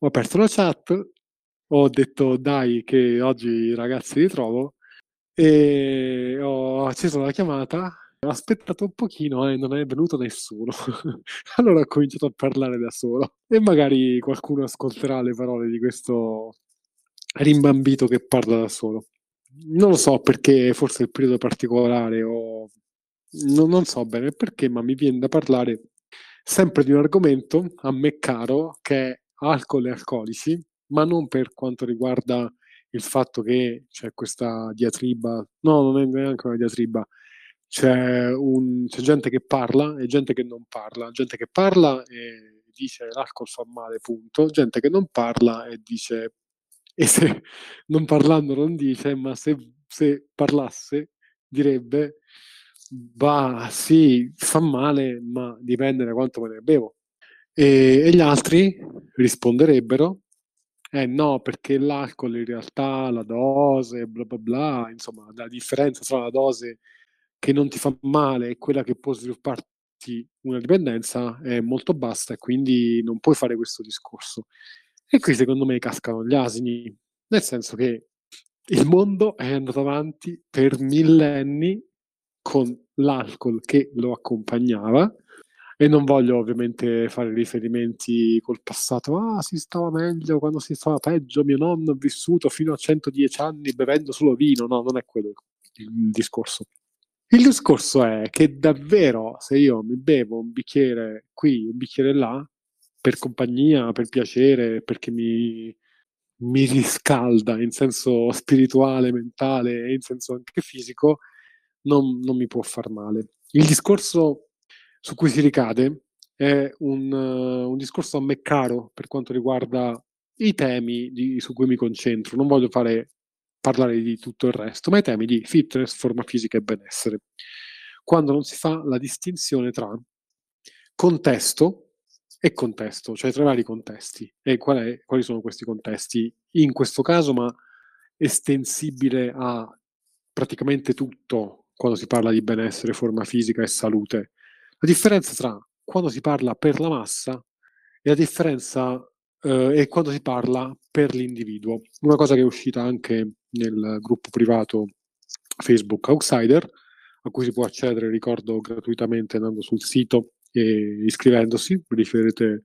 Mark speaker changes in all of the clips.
Speaker 1: ho aperto la chat, ho detto dai che oggi ragazzi li trovo e ho acceso la chiamata, ho aspettato un pochino e non è venuto nessuno. allora ho cominciato a parlare da solo e magari qualcuno ascolterà le parole di questo rimbambito che parla da solo. Non lo so perché, forse il periodo particolare o non, non so bene perché, ma mi viene da parlare sempre di un argomento a me caro che è alcol e alcolici, ma non per quanto riguarda il fatto che c'è questa diatriba, no, non è neanche una diatriba, c'è, un, c'è gente che parla e gente che non parla, gente che parla e dice l'alcol fa male, punto, gente che non parla e dice, e se non parlando non dice, ma se, se parlasse direbbe, bah sì, fa male, ma dipende da quanto me ne bevo. E, e gli altri risponderebbero, eh no, perché l'alcol in realtà, la dose, bla bla bla, insomma, la differenza tra la dose che non ti fa male e quella che può svilupparti una dipendenza è molto bassa e quindi non puoi fare questo discorso. E qui secondo me cascano gli asini, nel senso che il mondo è andato avanti per millenni con l'alcol che lo accompagnava e non voglio ovviamente fare riferimenti col passato, ah si stava meglio quando si stava peggio, mio nonno è vissuto fino a 110 anni bevendo solo vino, no, non è quello il discorso. Il discorso è che davvero se io mi bevo un bicchiere qui, un bicchiere là, per compagnia, per piacere, perché mi, mi riscalda in senso spirituale, mentale e in senso anche fisico, non, non mi può far male. Il discorso su cui si ricade è un, uh, un discorso a me caro per quanto riguarda i temi di, su cui mi concentro. Non voglio fare, parlare di tutto il resto, ma i temi di fitness, forma fisica e benessere. Quando non si fa la distinzione tra contesto e contesto, cioè tra i vari contesti. E qual è, quali sono questi contesti? In questo caso, ma estensibile a praticamente tutto quando si parla di benessere, forma fisica e salute. La differenza tra quando si parla per la massa e la differenza eh, è quando si parla per l'individuo. Una cosa che è uscita anche nel gruppo privato Facebook Outsider, a cui si può accedere, ricordo, gratuitamente andando sul sito e iscrivendosi, riceverete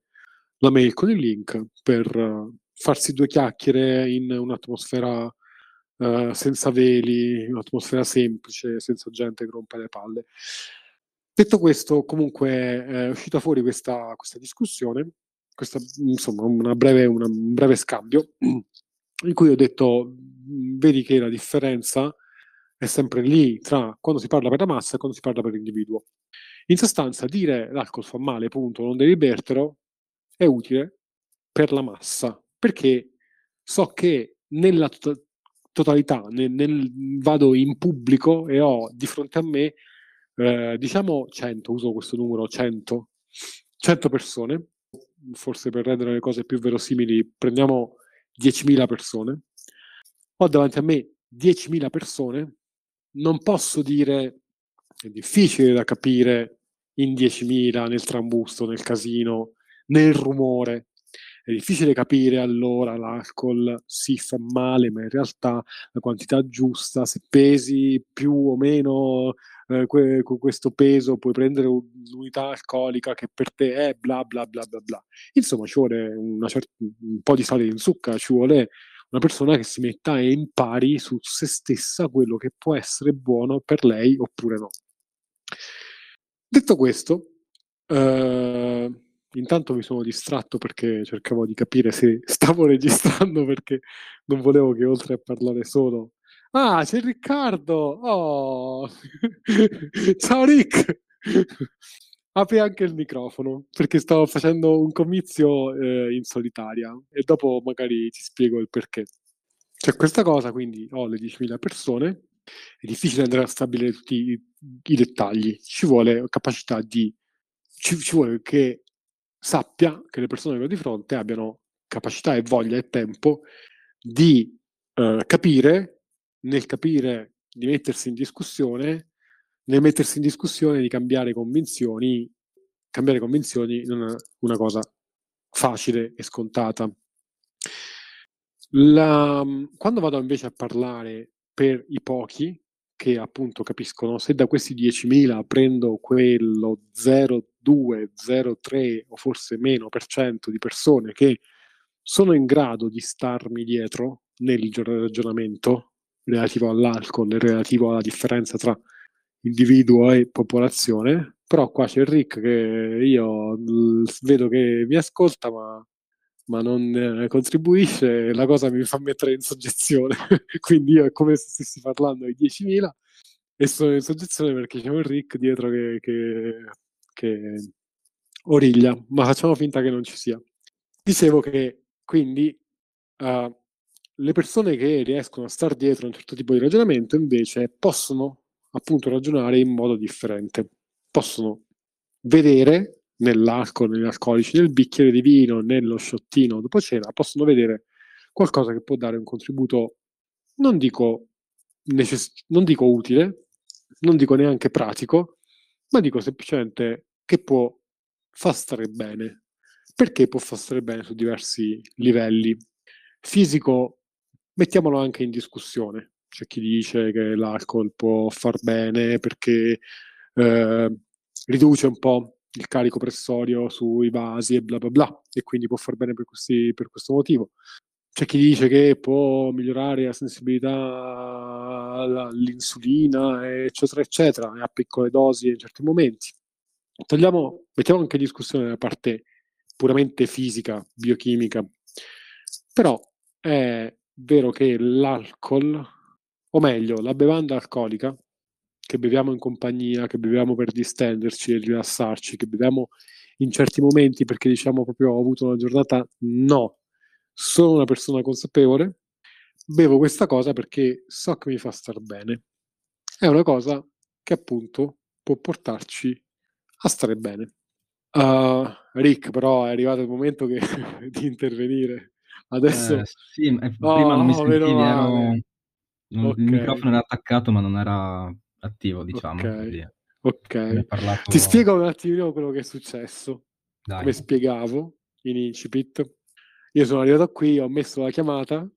Speaker 1: la mail con il link per farsi due chiacchiere in un'atmosfera uh, senza veli, un'atmosfera semplice, senza gente che rompe le palle. Detto questo, comunque è uscita fuori questa, questa discussione, questa, insomma una breve, una, un breve scambio, in cui ho detto, vedi che la differenza è sempre lì tra quando si parla per la massa e quando si parla per l'individuo. In sostanza, dire l'alcol fa male, punto, non devi bertelo, è utile per la massa, perché so che nella to- totalità, nel, nel, vado in pubblico e ho di fronte a me eh, diciamo 100, uso questo numero 100, 100 persone, forse per rendere le cose più verosimili prendiamo 10.000 persone, ho davanti a me 10.000 persone, non posso dire, è difficile da capire in 10.000 nel trambusto, nel casino, nel rumore, è difficile capire allora l'alcol si fa male, ma in realtà la quantità giusta, se pesi più o meno eh, con questo peso puoi prendere un'unità alcolica che per te è bla bla bla bla bla. Insomma, ci vuole cer- un po' di sale in zucca, ci vuole una persona che si metta e impari su se stessa quello che può essere buono per lei oppure no. Detto questo, eh, intanto mi sono distratto perché cercavo di capire se stavo registrando perché non volevo che oltre a parlare solo Ah, c'è Riccardo! Oh! Ciao Rick! Apri anche il microfono perché stavo facendo un comizio eh, in solitaria e dopo magari ti spiego il perché. C'è questa cosa, quindi ho le 10.000 persone, è difficile andare a stabilire tutti i, i dettagli, ci vuole capacità di... Ci, ci, vuole che sappia che le persone che ho di fronte abbiano capacità e voglia e tempo di eh, capire nel capire di mettersi in discussione, nel mettersi in discussione di cambiare convinzioni, cambiare convinzioni non è una cosa facile e scontata. La, quando vado invece a parlare per i pochi, che appunto capiscono, se da questi 10.000 prendo quello 0,2, 0,3 o forse meno per cento di persone che sono in grado di starmi dietro nel ragionamento relativo all'alcol e relativo alla differenza tra individuo e popolazione, però qua c'è Rick che io vedo che mi ascolta ma, ma non eh, contribuisce, la cosa mi fa mettere in soggezione, quindi io è come se stessi parlando ai 10.000 e sono in soggezione perché c'è un Rick dietro che, che, che origlia, ma facciamo finta che non ci sia. Dicevo che quindi uh, le persone che riescono a star dietro a un certo tipo di ragionamento invece possono appunto ragionare in modo differente. Possono vedere nell'alcol, negli alcolici, nel bicchiere di vino, nello sciottino dopo cena, possono vedere qualcosa che può dare un contributo, non dico, necess- non dico utile, non dico neanche pratico, ma dico semplicemente che può far stare bene. Perché può far stare bene su diversi livelli? Fisico, mettiamolo anche in discussione c'è chi dice che l'alcol può far bene perché eh, riduce un po' il carico pressorio sui vasi e bla bla bla, e quindi può far bene per, questi, per questo motivo. C'è chi dice che può migliorare la sensibilità all'insulina, eccetera, eccetera, a piccole dosi in certi momenti. Togliamo, mettiamo anche in discussione la parte puramente fisica, biochimica, però è vero che l'alcol o meglio, la bevanda alcolica che beviamo in compagnia, che beviamo per distenderci e rilassarci, che beviamo in certi momenti perché diciamo proprio ho avuto una giornata, no, sono una persona consapevole, bevo questa cosa perché so che mi fa star bene. È una cosa che appunto può portarci a stare bene. Uh, Rick, però è arrivato il momento che, di intervenire. Adesso...
Speaker 2: Eh, sì, oh, prima non mi sentivi, ero, okay. Il microfono era attaccato ma non era attivo, diciamo.
Speaker 1: Ok. okay. Parlato... Ti spiego un attimino quello che è successo. Dai. Come spiegavo in incipit. Io sono arrivato qui, ho messo la chiamata,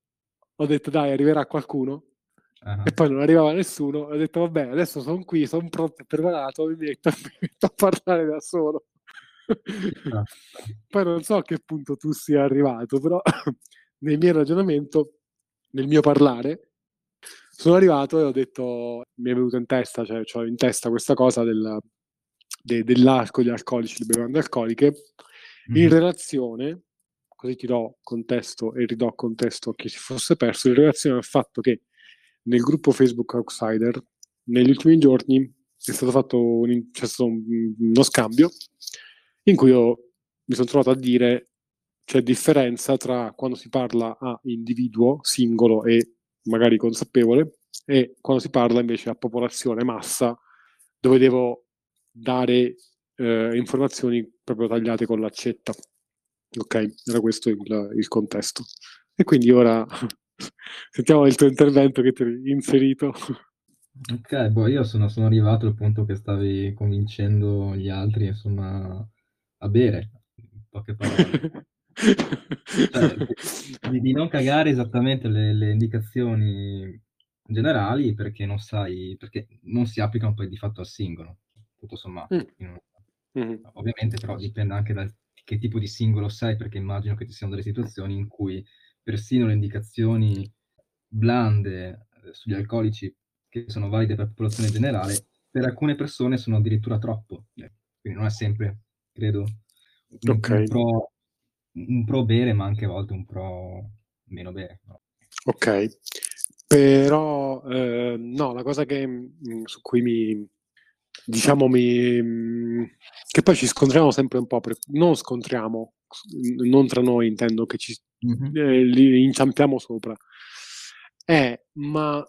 Speaker 1: ho detto dai, arriverà qualcuno. Uh-huh. E poi non arrivava nessuno. Ho detto vabbè, adesso sono qui, sono pronto e preparato, mi metto, mi metto a parlare da solo. Poi non so a che punto tu sia arrivato, però nel mio ragionamento, nel mio parlare, sono arrivato e ho detto, mi è venuto in testa, cioè ho in testa questa cosa del, de, dell'alcol, gli alcolici, le bevande alcoliche, mm-hmm. in relazione, così ti do contesto e ridò contesto a chi si fosse perso, in relazione al fatto che nel gruppo Facebook Outsider, negli ultimi giorni è stato fatto un, un, uno scambio in cui io mi sono trovato a dire c'è differenza tra quando si parla a individuo singolo e magari consapevole, e quando si parla invece a popolazione, massa, dove devo dare eh, informazioni proprio tagliate con l'accetta. Ok, era questo il, il contesto. E quindi ora sentiamo il tuo intervento che ti hai inserito.
Speaker 2: Ok, boh, io sono, sono, arrivato al punto che stavi convincendo gli altri, insomma, a bere, in poche parole. Cioè, di, di, non cagare esattamente le, le, indicazioni generali perché non sai, perché non si applicano poi di fatto al singolo, tutto sommato. Mm. Mm. Ovviamente però dipende anche da che tipo di singolo sei, perché immagino che ci siano delle situazioni in cui persino le indicazioni blande eh, sugli alcolici che sono valide per la popolazione generale, per alcune persone sono addirittura troppo. Quindi non è sempre, credo, un, okay. un pro un pro bere, ma anche a volte un pro meno bere. No?
Speaker 1: Ok, però eh, no, la cosa che, mh, mm, su cui mi diciamo mi mh, mm, che poi ci scontriamo sempre un po', per, non scontriamo, non tra noi intendo che ci mm-hmm. eh, li inciampiamo sopra. È, ma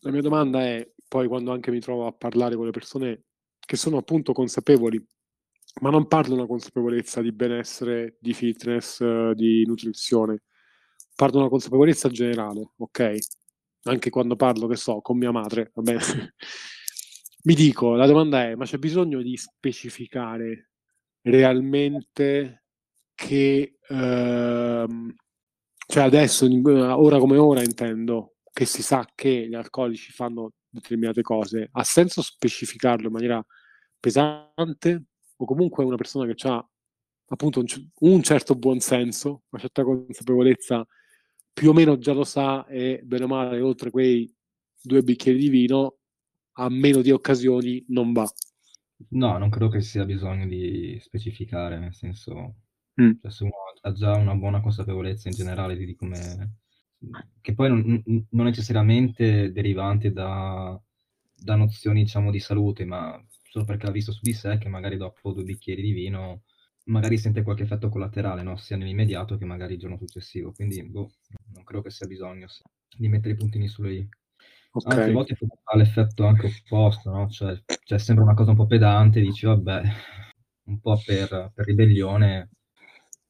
Speaker 1: la mia domanda è, poi quando anche mi trovo a parlare con le persone che sono appunto consapevoli ma non parlo di una consapevolezza di benessere, di fitness, uh, di nutrizione. Parlo di una consapevolezza generale, ok? Anche quando parlo, che so, con mia madre, va bene? Mi dico, la domanda è, ma c'è bisogno di specificare realmente che, ehm, cioè adesso, ora come ora intendo, che si sa che gli alcolici fanno determinate cose, ha senso specificarlo in maniera pesante o comunque una persona che ha appunto un, un certo buonsenso, una certa consapevolezza, più o meno già lo sa e bene o male oltre quei due bicchieri di vino a meno di occasioni non va.
Speaker 2: No, non credo che ci sia bisogno di specificare, nel senso, mm. cioè, se uno ha già una buona consapevolezza in generale di come... che poi non, non necessariamente derivanti da, da, nozioni, diciamo, di salute, ma solo perché ha visto su di sé che magari dopo due bicchieri di vino magari sente qualche effetto collaterale, no? sia nell'immediato che magari il giorno successivo. Quindi boh, non credo che sia bisogno di mettere i puntini sulle i. Okay. Anzi, a volte fa l'effetto anche opposto, no? Cioè, cioè, sembra una cosa un po' pedante, dici vabbè, un po' per, per ribellione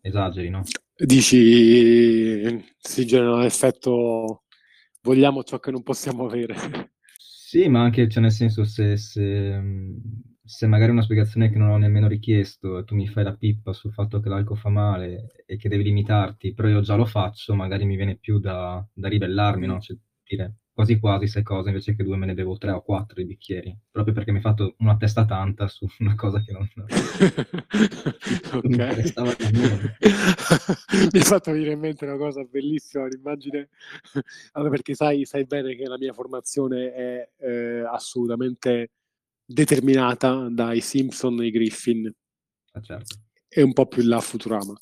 Speaker 2: esageri, no?
Speaker 1: Dici si genera l'effetto vogliamo ciò che non possiamo avere.
Speaker 2: Sì, ma anche, cioè, nel senso, se, se, se magari una spiegazione che non ho nemmeno richiesto, tu mi fai la pippa sul fatto che l'alcol fa male e che devi limitarti, però io già lo faccio, magari mi viene più da, da ribellarmi, no? Cioè, dire, quasi quasi sei cose invece che due me ne bevo tre o quattro di bicchieri, proprio perché mi hai fatto una testa tanta su una cosa che non,
Speaker 1: non mi interessava nemmeno. mi hai fatto venire in mente una cosa bellissima, un'immagine, allora, perché sai, sai, bene che la mia formazione è eh, assolutamente determinata dai Simpson e i Griffin.
Speaker 2: Ah, certo.
Speaker 1: E un po' più in là Futurama.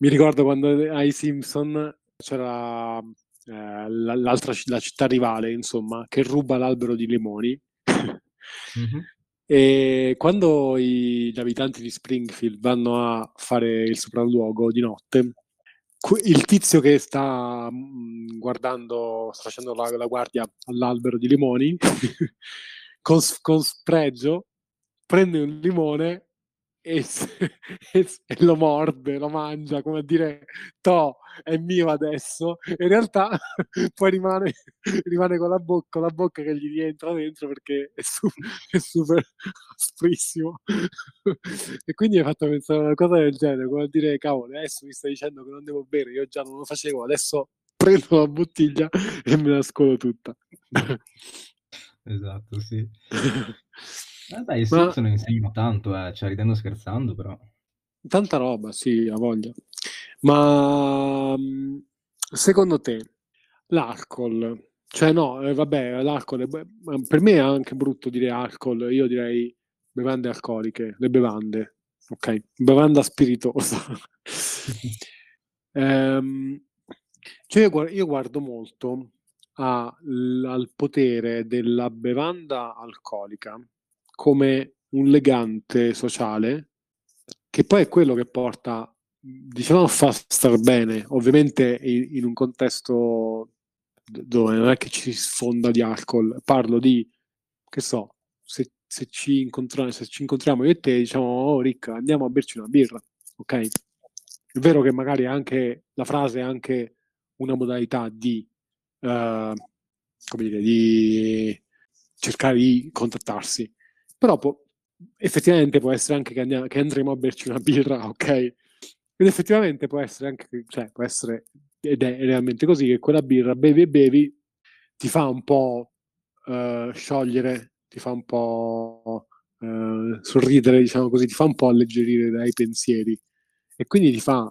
Speaker 1: mi ricordo quando ai Simpson c'era eh, l'altra la città rivale, insomma, che ruba l'albero di limoni. mm-hmm. E quando i, gli abitanti di Springfield vanno a fare il sopralluogo di notte, il tizio che sta guardando, sta facendo la, la guardia all'albero di limoni, con, con spregio, prende un limone e, e, e, lo morde, lo mangia, come a dire, to, è mio adesso. In realtà poi rimane, rimane con, la bocca, con, la bocca, che gli rientra dentro perché è, su, è super asprissimo. e quindi hai fatto pensare a una cosa del genere, come a dire, cavolo, adesso mi stai dicendo che non devo bere, io già non lo facevo, adesso prendo la bottiglia e me la scolo tutta.
Speaker 2: esatto, sì. Beh, i Ma... Simpson insegnano tanto, eh, cioè ridendo scherzando, però.
Speaker 1: Tanta roba, sì, ha voglia. Ma mm, secondo te l'alcol, cioè no, eh, vabbè, l'alcol, è, per me è anche brutto dire alcol, io direi bevande alcoliche, le bevande, ok? Bevanda spiritosa. ehm, cioè io, io guardo molto a, al potere della bevanda alcolica come un legante sociale, che poi è quello che porta, diciamo, a far star bene, ovviamente in, in un contesto dove non è che ci si sfonda di alcol, parlo di, che so, se, se, ci, incontriamo, se ci incontriamo io e te, diciamo, oh Ricca, andiamo a berci una birra, ok? È vero che magari anche la frase è anche una modalità di, uh, come dire, di cercare di contattarsi, però può, effettivamente può essere anche che, andiamo, che, andremo a berci una birra, ok? Ed effettivamente può essere anche, cioè può essere, ed è realmente così, che quella birra bevi e bevi ti fa un po' uh, sciogliere, ti fa un po' uh, sorridere, diciamo così, ti fa un po' alleggerire dai pensieri. E quindi ti fa,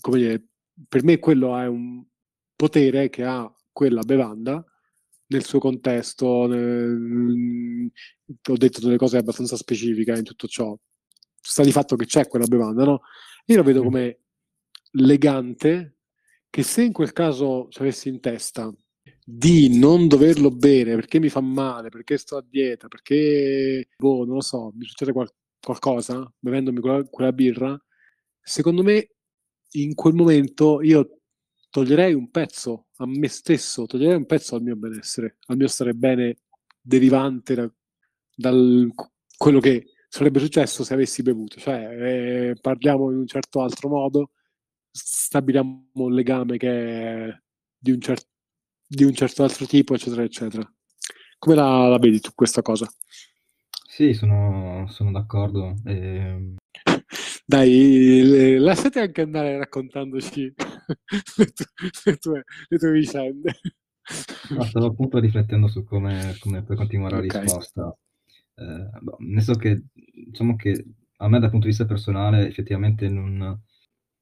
Speaker 1: come dire, per me quello è un potere che ha quella bevanda nel suo contesto, nel, ho detto delle cose abbastanza specifiche in tutto ciò. Sta di fatto che c'è quella bevanda, no? Io lo vedo mm. come legante che se in quel caso ci avessi in testa di non doverlo bere perché mi fa male, perché sto a dieta, perché, boh, non lo so, mi succede qual- qualcosa bevendomi quella, quella birra, secondo me in quel momento io toglierei un pezzo a me stesso, toglierei un pezzo al mio benessere, al mio stare bene derivante da dal quello che sarebbe successo se avessi bevuto. Cioè, eh, parliamo in un certo altro modo, stabiliamo un legame che è di un, cer- di un certo altro tipo, eccetera, eccetera. Come la, la vedi tu questa cosa?
Speaker 2: Sì, sono, sono d'accordo. E...
Speaker 1: Dai, lasciate anche andare raccontandoci le, tue, le, tue, le tue vicende.
Speaker 2: No, stavo appunto riflettendo su come, come poi continuare okay. la risposta. Eh, boh, nel senso che, diciamo che a me dal punto di vista personale effettivamente non...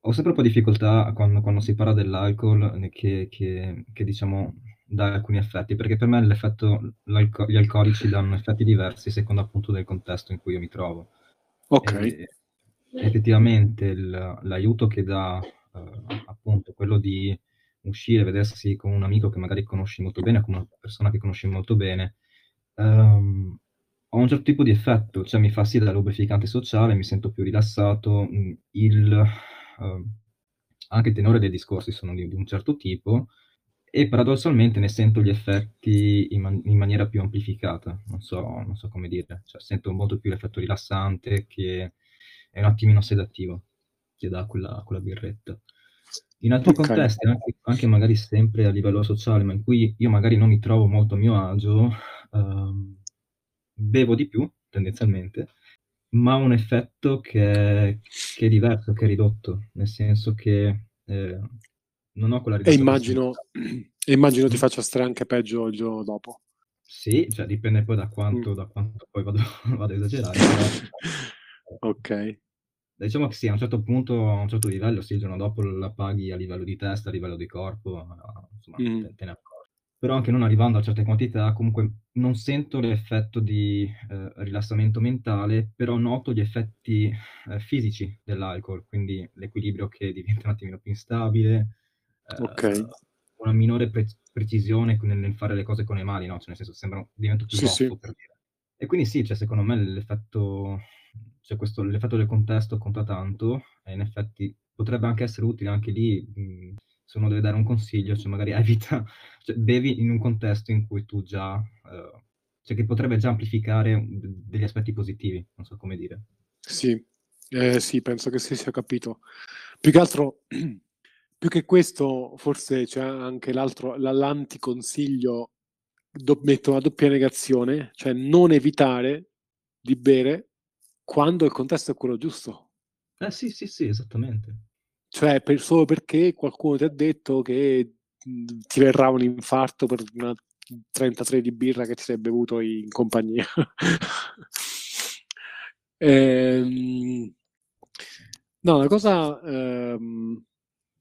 Speaker 2: Ho sempre un po' difficoltà quando, quando si parla dell'alcol che, che, che, diciamo dà alcuni effetti, perché per me l'effetto, gli alcolici danno effetti diversi secondo appunto del contesto in cui io mi trovo.
Speaker 1: Ok.
Speaker 2: E, effettivamente il, l'aiuto che dà eh, appunto quello di uscire, vedersi con un amico che magari conosci molto bene, con una persona che conosci molto bene, um, ho un certo tipo di effetto, cioè mi fa sì da lubrificante sociale, mi sento più rilassato, mm, il, uh, anche il tenore dei discorsi sono di, di, un certo tipo e paradossalmente ne sento gli effetti in, man- in maniera più amplificata, non so, non so, come dire, cioè sento molto più l'effetto rilassante che è un attimino sedativo che dà quella, quella birretta. In altri okay. contesti, anche, anche, magari sempre a livello sociale, ma in cui io magari non mi trovo molto a mio agio, uh, bevo di più, tendenzialmente, ma ha un effetto che è, che è, diverso, che è ridotto, nel senso che eh, non ho quella
Speaker 1: E immagino, immagino ti faccia stare anche peggio il giorno dopo.
Speaker 2: Sì, cioè dipende poi da quanto, mm. da quanto poi vado, vado a esagerare. Però,
Speaker 1: ok.
Speaker 2: Diciamo che sì, a un certo punto, a un certo livello, sì, il giorno dopo la paghi a livello di testa, a livello di corpo, insomma, mm. te, te ne accorgi però anche non arrivando a certe quantità, comunque non sento l'effetto di eh, rilassamento mentale, però noto gli effetti eh, fisici dell'alcol, quindi l'equilibrio che diventa un attimino più instabile,
Speaker 1: eh, okay.
Speaker 2: una minore pre- precisione nel, nel, fare le cose con le mani, no? Cioè, nel senso, sembra, divento più sì, sì. per dire. E quindi sì, cioè, secondo me l'effetto, cioè questo, l'effetto del contesto conta tanto, e in effetti potrebbe anche essere utile anche lì... Mh, se uno deve dare un consiglio, cioè magari evita, cioè bevi in un contesto in cui tu già, uh, cioè che potrebbe già amplificare degli aspetti positivi, non so come dire.
Speaker 1: Sì, eh, sì, penso che si sia capito. Più che altro, più che questo, forse c'è anche l'altro, l'anticonsiglio, do, metto una doppia negazione, cioè non evitare di bere quando il contesto è quello giusto.
Speaker 2: Eh sì, sì, sì, esattamente.
Speaker 1: Cioè, per, solo perché qualcuno ti ha detto che ti verrà un infarto per una 33 di birra che ti sei bevuto in compagnia. ehm, no, una cosa ehm,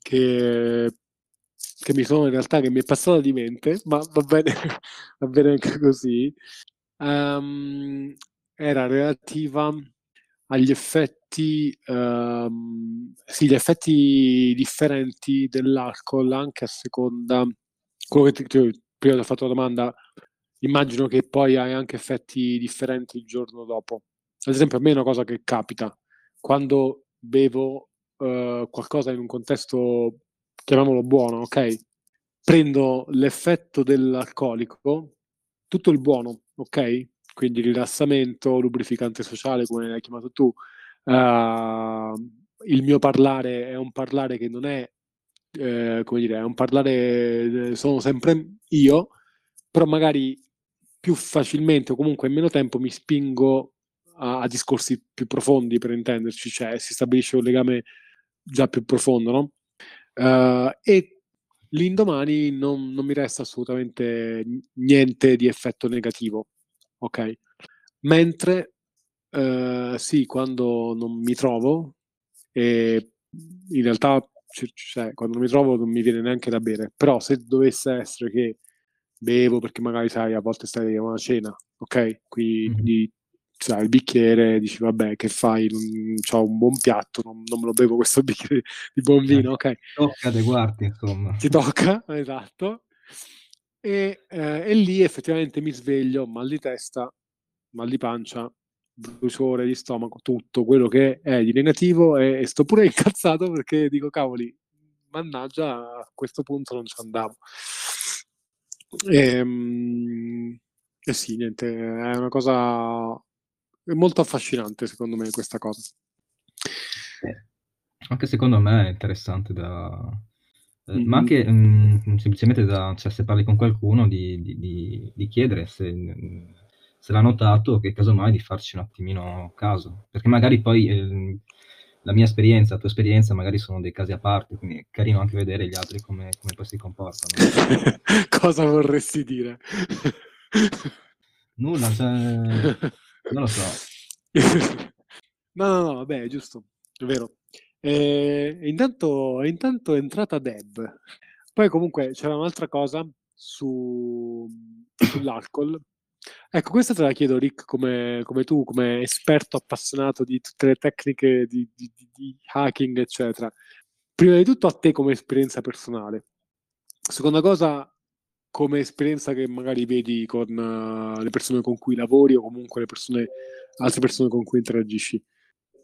Speaker 1: che, che, mi sono in realtà che mi è passata di mente, ma va bene, va bene anche così, um, era relativa agli effetti, ehm, sì, gli effetti differenti dell'alcol anche a seconda, quello che ti, ti, prima ti ho fatto la domanda, immagino che poi hai anche effetti differenti il giorno dopo. Ad esempio, a me è una cosa che capita quando bevo eh, qualcosa in un contesto, chiamiamolo buono, ok? Prendo l'effetto dell'alcolico, tutto il buono, ok? Quindi rilassamento, lubrificante sociale, come l'hai chiamato tu. Uh, il mio parlare è un parlare che non è, eh, come dire, è un parlare, sono sempre io, però magari più facilmente o comunque in meno tempo mi spingo a, a discorsi più profondi per intenderci, cioè si stabilisce un legame già più profondo, no? Uh, e l'indomani non, non mi resta assolutamente niente di effetto negativo ok? Mentre eh, sì, quando non mi trovo, e in realtà cioè, quando non mi trovo non mi viene neanche da bere, però se dovesse essere che bevo perché magari sai a volte stai a una cena, ok? Quindi mm-hmm. sai, il bicchiere dici vabbè che fai, ho un buon piatto, non, non, me lo bevo questo bicchiere di buon vino, ok? Ti
Speaker 2: tocca adeguarti insomma.
Speaker 1: Ti tocca, esatto. E, eh, e lì effettivamente mi sveglio, mal di testa, mal di pancia, bruciore di stomaco, tutto quello che è di negativo e, e sto pure incazzato perché dico cavoli, mannaggia, a questo punto non ci andavo. E, ehm, e sì, niente, è una cosa è molto affascinante secondo me questa cosa.
Speaker 2: Eh, anche secondo me è interessante da, Mm-hmm. Ma anche mh, mm, semplicemente da, cioè, se parli con qualcuno di, di, di, di chiedere se, se, l'ha notato, che casomai di farci un attimino caso, perché magari poi eh, la mia esperienza, la tua esperienza magari sono dei casi a parte, quindi è carino anche vedere gli altri come, come poi si comportano.
Speaker 1: Cosa vorresti dire?
Speaker 2: Nulla, cioè, non lo so.
Speaker 1: no, no, no, vabbè, è giusto, è vero. E, intanto, intanto è entrata Deb. Poi comunque c'era un'altra cosa su, sull'alcol Ecco, questa te la chiedo, Rick, come, come tu, come esperto appassionato di tutte le tecniche di, di, di, hacking, eccetera. Prima di tutto a te come esperienza personale. Seconda cosa, come esperienza che magari vedi con uh, le persone con cui lavori o comunque le persone, altre persone con cui interagisci.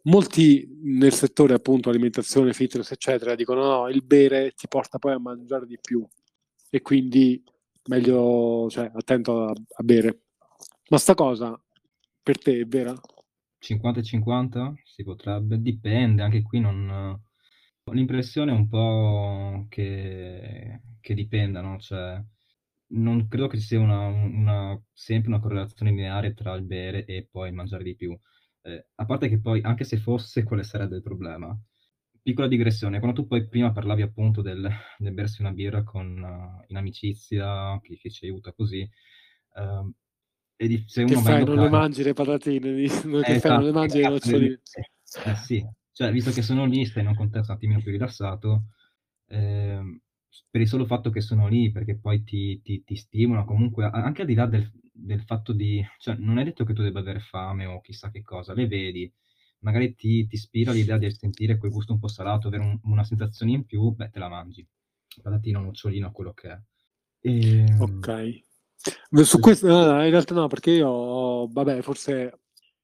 Speaker 1: Molti nel settore appunto alimentazione, fitness, eccetera, dicono no, il bere ti porta poi a mangiare di più e quindi meglio, cioè, attento a, a bere. Ma sta cosa per te è vera?
Speaker 2: 50 e 50? Si potrebbe, dipende, anche qui non... Ho l'impressione un po' che, che dipenda, no? Cioè, non credo che ci sia una, una, sempre una correlazione lineare tra il bere e poi mangiare di più. Eh, a parte che poi, anche se fosse, quale sarebbe il problema? Piccola digressione, quando tu poi prima parlavi appunto del, del bersi una birra con, uh, in amicizia, che, che ci aiuta così, uh,
Speaker 1: e di, se che uno fai, non le mangi le patatine, non, eh, fai, non le esatto, mangi le noccioline.
Speaker 2: Eh, sì, cioè, visto che sono lì, stai in un contesto un attimino più rilassato, eh, per il solo fatto che sono lì, perché poi ti, ti, ti stimola, comunque, anche al di là del, del, fatto di... Cioè, non è detto che tu debba avere fame o chissà che cosa, le vedi, magari ti, ti ispira l'idea di sentire quel gusto un po' salato, avere un, una sensazione in più, beh, te la mangi. Patatino, nocciolino, quello che è.
Speaker 1: E... Ehm, ok. Su questo, no, in realtà no, perché io, vabbè, forse,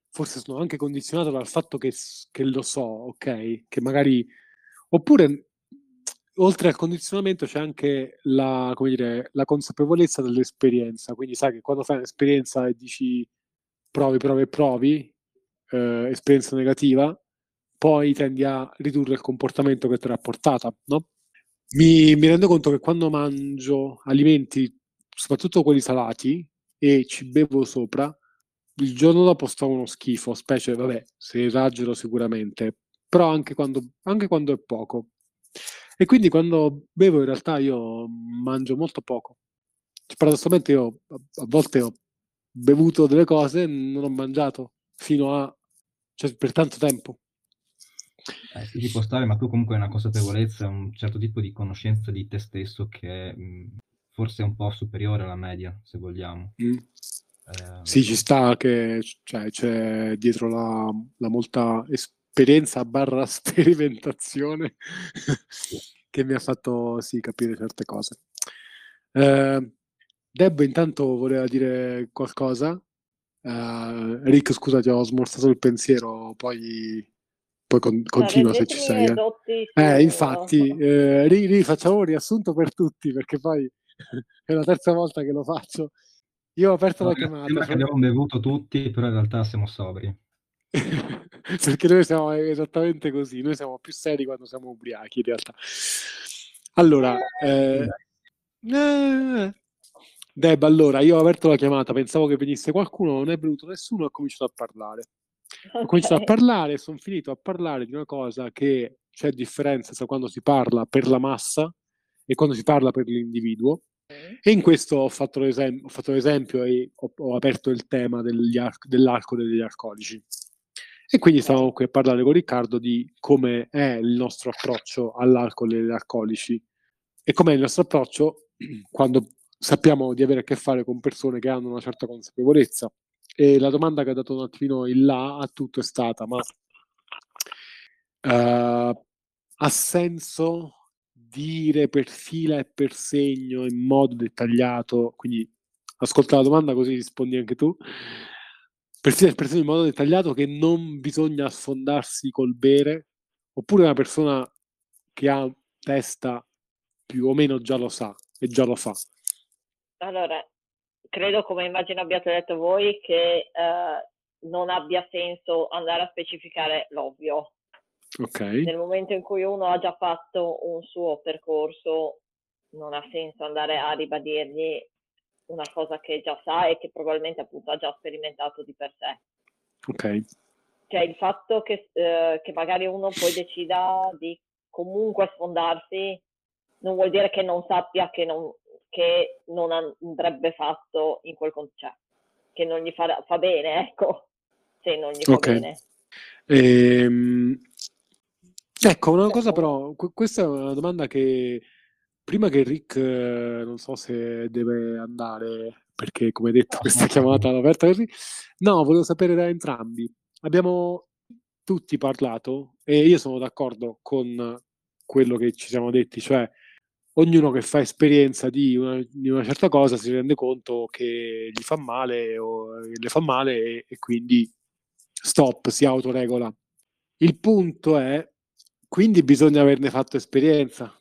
Speaker 1: forse sono anche condizionato dal fatto che, che, lo so, ok? Che magari, oppure, oltre al condizionamento c'è anche la, dire, la consapevolezza dell'esperienza, quindi sai che quando fai un'esperienza e dici provi, provi provi, eh, esperienza negativa, poi tendi a ridurre il comportamento che ti ha portata, no? Mi, mi rendo conto che quando mangio alimenti soprattutto quelli salati, e ci bevo sopra, il giorno dopo sto uno schifo, specie, vabbè, se esagero sicuramente, però anche quando, anche quando è poco. E quindi quando bevo in realtà io mangio molto poco. Cioè, paradossalmente io a volte ho bevuto delle cose e non ho mangiato fino a cioè, per tanto tempo.
Speaker 2: Eh, sì, può stare, ma tu comunque hai una consapevolezza, un certo tipo di conoscenza di te stesso che mh, forse un po' superiore alla media, se vogliamo. Mm.
Speaker 1: Eh, sì, ci sta che cioè, c'è dietro la, la molta esperienza barra sperimentazione che mi ha fatto sì, capire certe cose. Eh, Deb intanto voleva dire qualcosa. Uh, Rick, scusa, ti ho smorzato il pensiero, poi, poi con, continua se ci sei. Eh, eh infatti, eh, ri, ri, facciamo un riassunto per tutti perché poi è la terza volta che lo faccio. Io ho aperto no, la chiamata.
Speaker 2: Sembra che abbiamo bevuto tutti, però in realtà siamo sobri.
Speaker 1: Perché noi siamo esattamente così, noi siamo più seri quando siamo ubriachi in realtà. Allora, eh, eh, Deb, allora, io ho aperto la chiamata, pensavo che venisse qualcuno, non è venuto nessuno, ho cominciato a parlare. Okay. Ho cominciato a parlare, sono finito a parlare di una cosa che c'è differenza tra quando si parla per la massa e quando si parla per l'individuo. E in questo ho fatto, l'esempio, ho fatto l'esempio e ho, ho, aperto il tema ar- dell'alcol e degli alcolici. E quindi stavamo qui a parlare con Riccardo di come è il nostro approccio all'alcol e agli alcolici. E com'è il nostro approccio quando sappiamo di avere a che fare con persone che hanno una certa consapevolezza. E la domanda che ha dato un attimino il là a tutto è stata: ma uh, ha senso dire per fila e per segno in modo dettagliato, quindi ascolta la domanda così rispondi anche tu, per fila e per segno in modo dettagliato che non bisogna sfondarsi col bere, oppure una persona che ha testa più o meno già lo sa e già lo fa.
Speaker 3: Allora, credo come immagino abbiate detto voi che eh, non abbia senso andare a specificare l'ovvio,
Speaker 1: Okay.
Speaker 3: Nel momento in cui uno ha già fatto un suo percorso, non ha senso andare a ribadirgli una cosa che già sa e che probabilmente appunto ha già sperimentato di per sé.
Speaker 1: Ok.
Speaker 3: cioè il fatto che, eh, che magari uno poi decida di comunque sfondarsi non vuol dire che non sappia che non, che non andrebbe fatto in quel contesto, cioè, che non gli fa, fa bene, ecco, se non gli fa okay. bene.
Speaker 1: Ehm, ecco, una cosa però, questa è una domanda che prima che Rick, eh, non so se deve andare, perché come detto questa chiamata è aperta così, no, volevo sapere da entrambi. Abbiamo tutti parlato e io sono d'accordo con quello che ci siamo detti, cioè ognuno che fa esperienza di una, di una certa cosa si rende conto che gli fa male o le fa male e, e quindi stop, si autoregola. Il punto è, quindi bisogna averne fatto esperienza.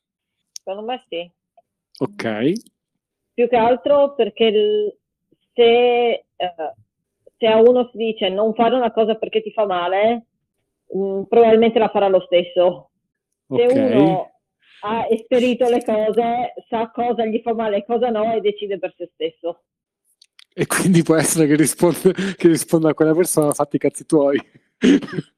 Speaker 3: Secondo me sì.
Speaker 1: Ok.
Speaker 3: Più che altro perché il, se, eh, se, a uno si dice non fare una cosa perché ti fa male, mh, mm, probabilmente la farà lo stesso. Se okay. uno ha esperito le cose, sa cosa gli fa male e cosa no e decide per se stesso.
Speaker 1: E quindi può essere che risponda, che risponda a quella persona, fatti i cazzi tuoi.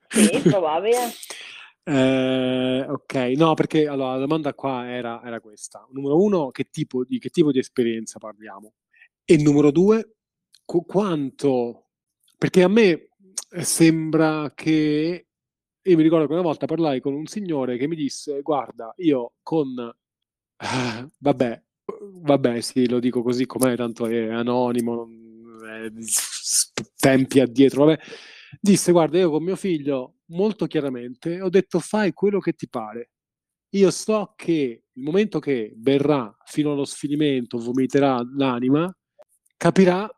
Speaker 3: Sì, probabile.
Speaker 1: Eh, ok, no, perché allora la domanda qua era, era questa. Numero uno, che tipo, di che tipo di esperienza parliamo? E numero due, qu- quanto... Perché a me sembra che... Io mi ricordo che una volta parlai con un signore che mi disse, guarda, io con... Vabbè, vabbè, sì, lo dico così com'è, tanto è anonimo, è tempi addietro, vabbè. Disse, guarda, io con mio figlio molto chiaramente ho detto fai quello che ti pare. Io so che il momento che berrà fino allo sfinimento, vomiterà l'anima, capirà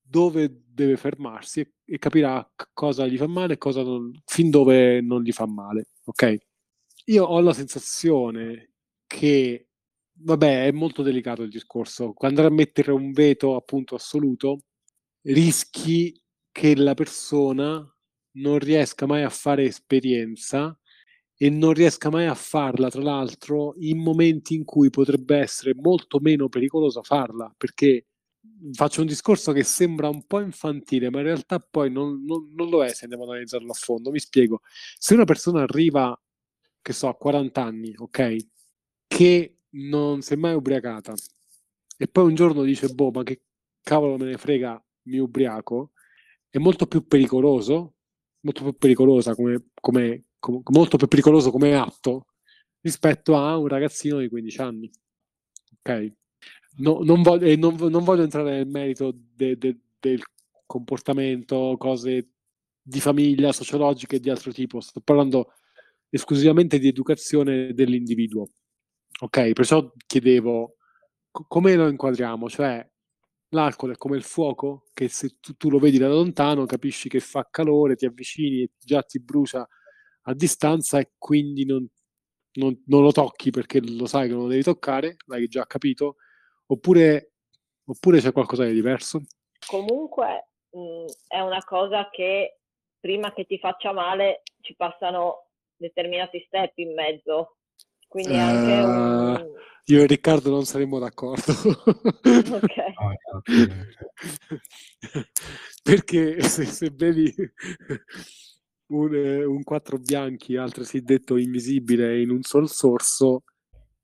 Speaker 1: dove deve fermarsi e, e capirà cosa gli fa male e non, fin dove non gli fa male. Ok? Io ho la sensazione che vabbè, è molto delicato il discorso. Quando andare a mettere un veto appunto assoluto, rischi che la persona non riesca mai a fare esperienza e non riesca mai a farla, tra l'altro, in momenti in cui potrebbe essere molto meno pericoloso farla, perché faccio un discorso che sembra un po' infantile, ma in realtà poi non, non, non lo è se andiamo ad analizzarlo a fondo. Mi spiego. Se una persona arriva, che so, a 40 anni, ok, che non si è mai ubriacata e poi un giorno dice, boh, ma che cavolo me ne frega, mi ubriaco, è molto più pericoloso, molto più pericolosa come, come, come molto più pericoloso come atto rispetto a un ragazzino di 15 anni. Ok? No, non, voglio, non, non, voglio, entrare nel merito de, de, del comportamento, cose di famiglia, sociologiche e di altro tipo, sto parlando esclusivamente di educazione dell'individuo. Ok, perciò chiedevo co- come lo inquadriamo, cioè l'alcol è come il fuoco, che se tu, tu, lo vedi da lontano capisci che fa calore, ti avvicini e già ti brucia a distanza e quindi non, non, non lo tocchi perché lo sai che non lo devi toccare, l'hai già capito, oppure, oppure c'è qualcosa di diverso?
Speaker 3: Comunque mh, è una cosa che prima che ti faccia male ci passano determinati step in mezzo quindi anche uh, un...
Speaker 1: Io e Riccardo non saremmo d'accordo.
Speaker 3: ok.
Speaker 1: Perché se, se bevi un, un quattro bianchi, altresì detto invisibile, in un sol sorso...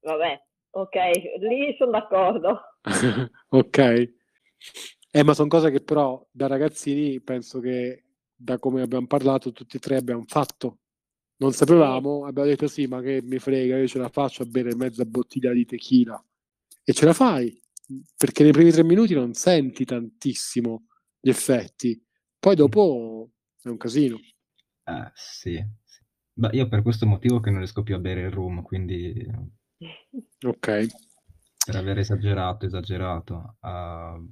Speaker 3: Vabbè, ok, lì sono d'accordo.
Speaker 1: ok. Eh, ma sono cose che però da ragazzini penso che da come abbiamo parlato tutti e tre abbiamo fatto non sapevamo, abbiamo detto sì, ma che mi frega, io ce la faccio a bere mezza bottiglia di tequila. E ce la fai, perché nei primi tre minuti non senti tantissimo gli effetti. Poi dopo è un casino.
Speaker 2: Eh, sì. Beh, io per questo motivo che non riesco più a bere il rum, quindi...
Speaker 1: Ok.
Speaker 2: Per aver esagerato, esagerato. Uh,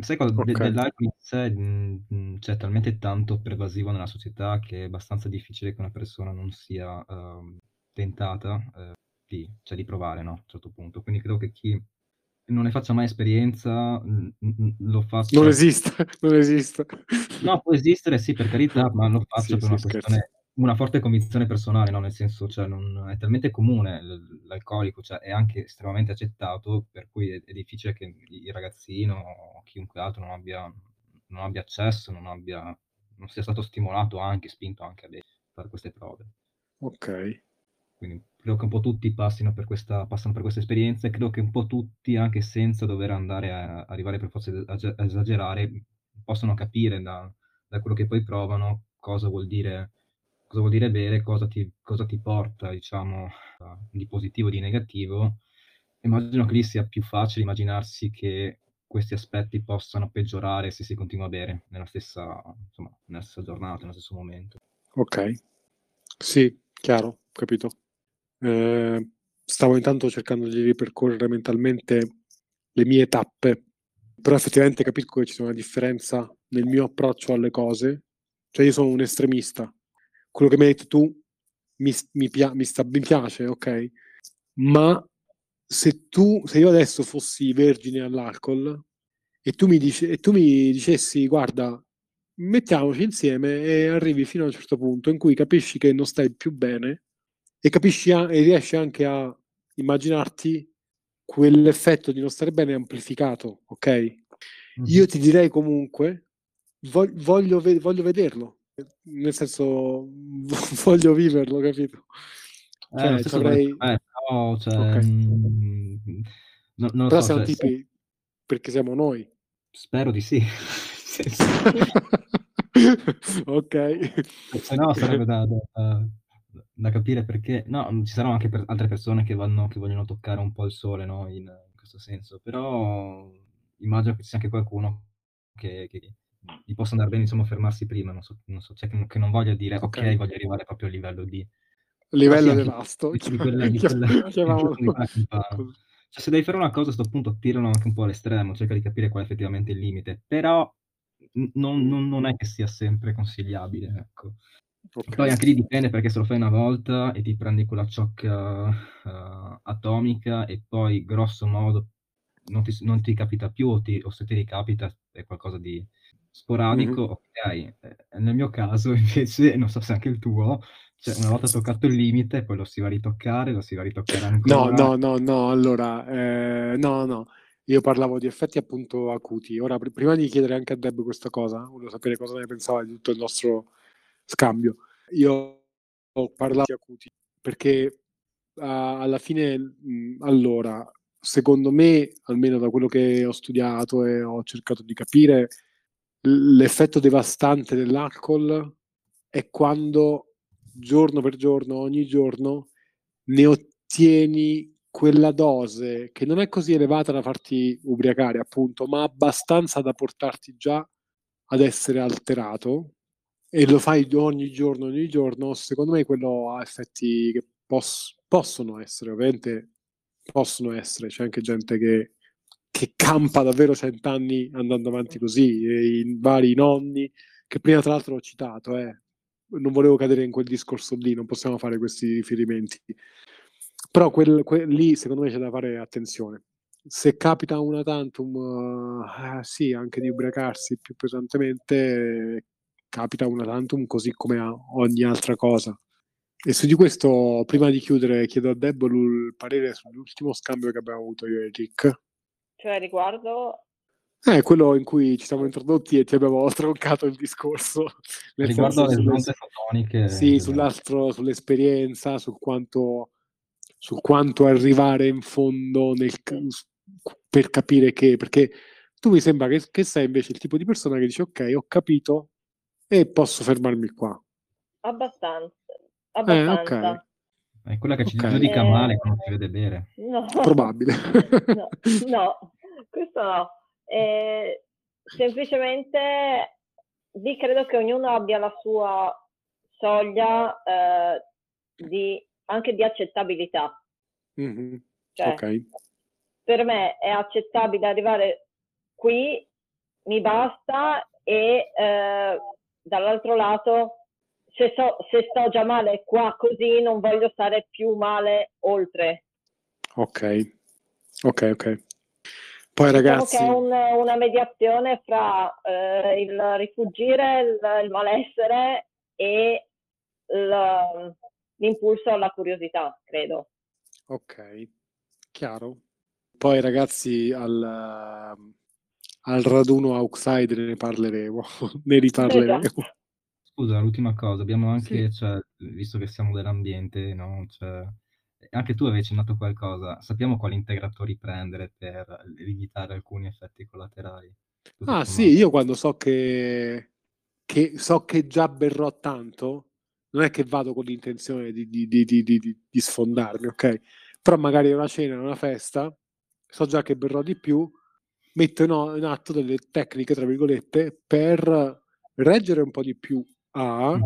Speaker 2: Sai cosa? Okay. De- dell'alcol in sé mh, mh, c'è talmente tanto pervasivo nella società che è abbastanza difficile che una persona non sia uh, tentata uh, di, cioè, di provare, no? A un certo punto. Quindi credo che chi non ne faccia mai esperienza mh, lo faccia...
Speaker 1: Non esiste, non esiste.
Speaker 2: No, può esistere, sì, per carità, ma lo faccia sì, per sì, una questione una forte convinzione personale, no? nel senso, cioè, non, è talmente comune l'alcolico, cioè, è anche estremamente accettato, per cui è, è, difficile che il ragazzino o chiunque altro non abbia, non abbia accesso, non abbia non sia stato stimolato anche, spinto anche a fare queste prove.
Speaker 1: Ok.
Speaker 2: Quindi credo che un po' tutti passino per questa, passano per questa esperienza e credo che un po' tutti, anche senza dover andare a arrivare per forza a esagerare, possono capire da, da quello che poi provano cosa vuol dire, cosa vuol dire bere, cosa ti, cosa ti porta, diciamo, di positivo e di negativo. Immagino che lì sia più facile immaginarsi che questi aspetti possano peggiorare se si continua a bere nella stessa, insomma, nella stessa giornata, nello stesso momento.
Speaker 1: Ok, sì, chiaro, capito. Eh, stavo intanto cercando di ripercorrere mentalmente le mie tappe, però effettivamente capisco che ci sia una differenza nel mio approccio alle cose. Cioè io sono un estremista. Quello che mi hai detto tu mi, mi, pia- mi, sta, mi piace, ok? Ma se tu, se io adesso fossi vergine all'alcol e tu mi, dice, e tu mi dicessi, guarda, mettiamoci insieme e arrivi fino a un certo punto in cui capisci che non stai più bene e capisci a, e riesci anche a immaginarti quell'effetto di non stare bene amplificato, ok? Io ti direi comunque, voglio, voglio, voglio vederlo, nel senso, voglio viverlo, capito?
Speaker 2: Eh, cioè, avrei... eh, no, cioè, okay. mh,
Speaker 1: mm, no, non Però so, siamo cioè, tipi se... perché siamo noi.
Speaker 2: Spero di sì.
Speaker 1: ok.
Speaker 2: Se no sarebbe da, da, da, capire perché... No, ci saranno anche per altre persone che, vanno, che vogliono toccare un po' il sole, no? In, in questo senso. Però immagino che ci sia anche qualcuno che, che gli possa andare bene, insomma, fermarsi prima. Non so, non so cioè, che, che, non voglia dire, okay. ok, voglio arrivare proprio al livello di...
Speaker 1: Livello devasto. Di,
Speaker 2: di quella, di quella, cioè, se devi fare una cosa a questo punto, tirano anche un po' all'estremo, cerca di capire qual è effettivamente il limite. Però non, non, non, è che sia sempre consigliabile, ecco. Okay. Poi anche lì dipende perché se lo fai una volta e ti prendi quella ciocca uh, atomica e poi grosso modo non ti, non ti capita più o, ti, o, se ti ricapita è qualcosa di sporadico, mm-hmm. ok. Eh, nel mio caso invece, non so se anche il tuo, cioè una volta toccato il limite poi lo si va a ritoccare, lo si va a ritoccare ancora.
Speaker 1: No, no, no, no, allora, eh, no, no. Io parlavo di effetti appunto acuti. Ora, pr- prima di chiedere anche a Deb questa cosa, volevo sapere cosa ne pensava di tutto il nostro scambio. Io ho parlato di acuti perché uh, alla fine, mh, allora, secondo me, almeno da quello che ho studiato e ho cercato di capire, l'effetto devastante dell'alcol è quando giorno per giorno, ogni giorno, ne ottieni quella dose che non è così elevata da farti ubriacare, appunto, ma abbastanza da portarti già ad essere alterato. E lo fai ogni giorno, ogni giorno, secondo me quello ha effetti che poss- possono essere, ovviamente possono essere, c'è anche gente che, che campa davvero cent'anni andando avanti così, e i vari nonni, che prima tra l'altro ho citato, eh. non volevo cadere in quel discorso lì, non possiamo fare questi riferimenti. Però quel, quel, lì secondo me c'è da fare attenzione. Se capita una tantum, uh, eh, sì, anche di ubriacarsi più pesantemente, capita una tantum così come ogni altra cosa. E su di questo, prima di chiudere, chiedo a Debbo il parere sull'ultimo scambio che abbiamo avuto io e Rick.
Speaker 3: Cioè, riguardo
Speaker 1: eh, quello in cui ci siamo introdotti e ti abbiamo troncato il discorso.
Speaker 2: Riguardo alle onde fotoniche.
Speaker 1: Sì, sull'altro, sull'esperienza, su quanto su quanto arrivare in fondo nel, per capire che, perché tu mi sembra che, che, sei invece il tipo di persona che dice ok, ho capito e posso fermarmi qua.
Speaker 3: Abbastanza. Abbastanza.
Speaker 1: Eh, okay.
Speaker 2: È quella che ci okay. giudica eh... male quando ti vede bere.
Speaker 3: No.
Speaker 1: Probabile.
Speaker 3: no, no, questo no. Eh, semplicemente lì credo che ognuno abbia la sua soglia eh, di anche di accettabilità.
Speaker 1: Mm-hmm. Cioè, okay.
Speaker 3: Per me è accettabile arrivare qui, mi basta e eh, dall'altro lato se, so, se, sto già male qua così non voglio stare più male oltre.
Speaker 1: Ok, ok, ok. Poi diciamo ragazzi...
Speaker 3: Che è un, una mediazione fra eh, il rifugire, il, il malessere e il, l'impulso alla curiosità, credo.
Speaker 1: Ok, chiaro. Poi ragazzi al, al raduno outsider ne parleremo, ne riparleremo. Esatto.
Speaker 2: Scusa, l'ultima cosa, abbiamo anche,
Speaker 1: Sì.
Speaker 2: cioè, visto che siamo dell'ambiente, no? Cioè, anche tu avevi accennato qualcosa, sappiamo quali integratori prendere per limitare alcuni effetti collaterali. Tutto
Speaker 1: Ah sì,
Speaker 2: sommato.
Speaker 1: io quando so che, che so che già berrò tanto, non è che vado con l'intenzione di, di, di, di, di, di sfondarmi, ok? Però magari a una cena, una festa, so già che berrò di più, metto in, in atto delle tecniche, tra virgolette, per reggere un po' di più A,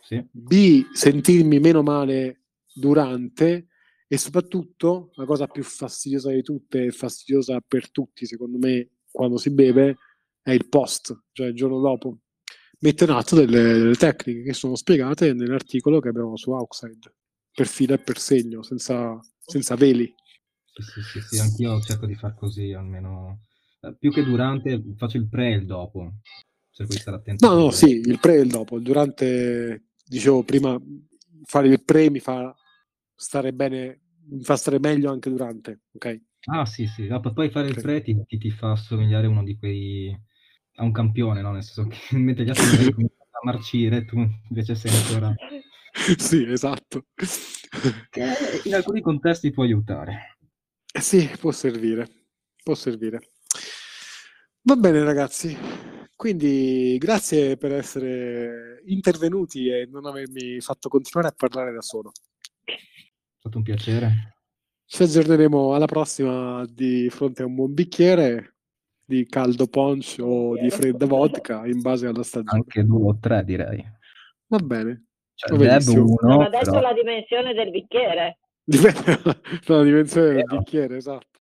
Speaker 2: Sì.
Speaker 1: B, sentirmi meno male durante e soprattutto la cosa più fastidiosa di tutte e fastidiosa per tutti, secondo me, quando si beve, è il post, cioè il giorno dopo. Metto in atto delle, delle tecniche che sono spiegate nell'articolo che abbiamo su Outside, per filo e per segno, senza, senza veli.
Speaker 2: Sì, sì, sì, sì, anch'io cerco di far così, almeno eh, più che durante, faccio il pre e il dopo. Cerco di stare attento.
Speaker 1: No, no, sì, il pre e il dopo. Durante, dicevo prima, fare il pre mi fa stare bene, mi fa stare meglio anche durante, ok?
Speaker 2: Ah, sì, sì, no, poi fare il pre ti, ti- ti fa assomigliare uno di quei... a un campione, no? Nel senso che mentre gli altri cominciano a marcire, tu invece sei ancora...
Speaker 1: sì, esatto.
Speaker 2: Che in alcuni contesti può aiutare.
Speaker 1: Eh sì, può servire, può servire. Va bene ragazzi, quindi grazie per essere intervenuti e non avermi fatto continuare a parlare da solo.
Speaker 2: È stato un piacere.
Speaker 1: Ci aggiorneremo alla prossima di fronte a un buon bicchiere di caldo punch o di fredda vodka in base alla stagione.
Speaker 2: Anche due o tre, direi.
Speaker 1: Va bene.
Speaker 2: Cioè, uno,
Speaker 3: ha detto
Speaker 2: però...
Speaker 3: la dimensione del bicchiere.
Speaker 1: Dalla dimensione del bicchiere, esatto.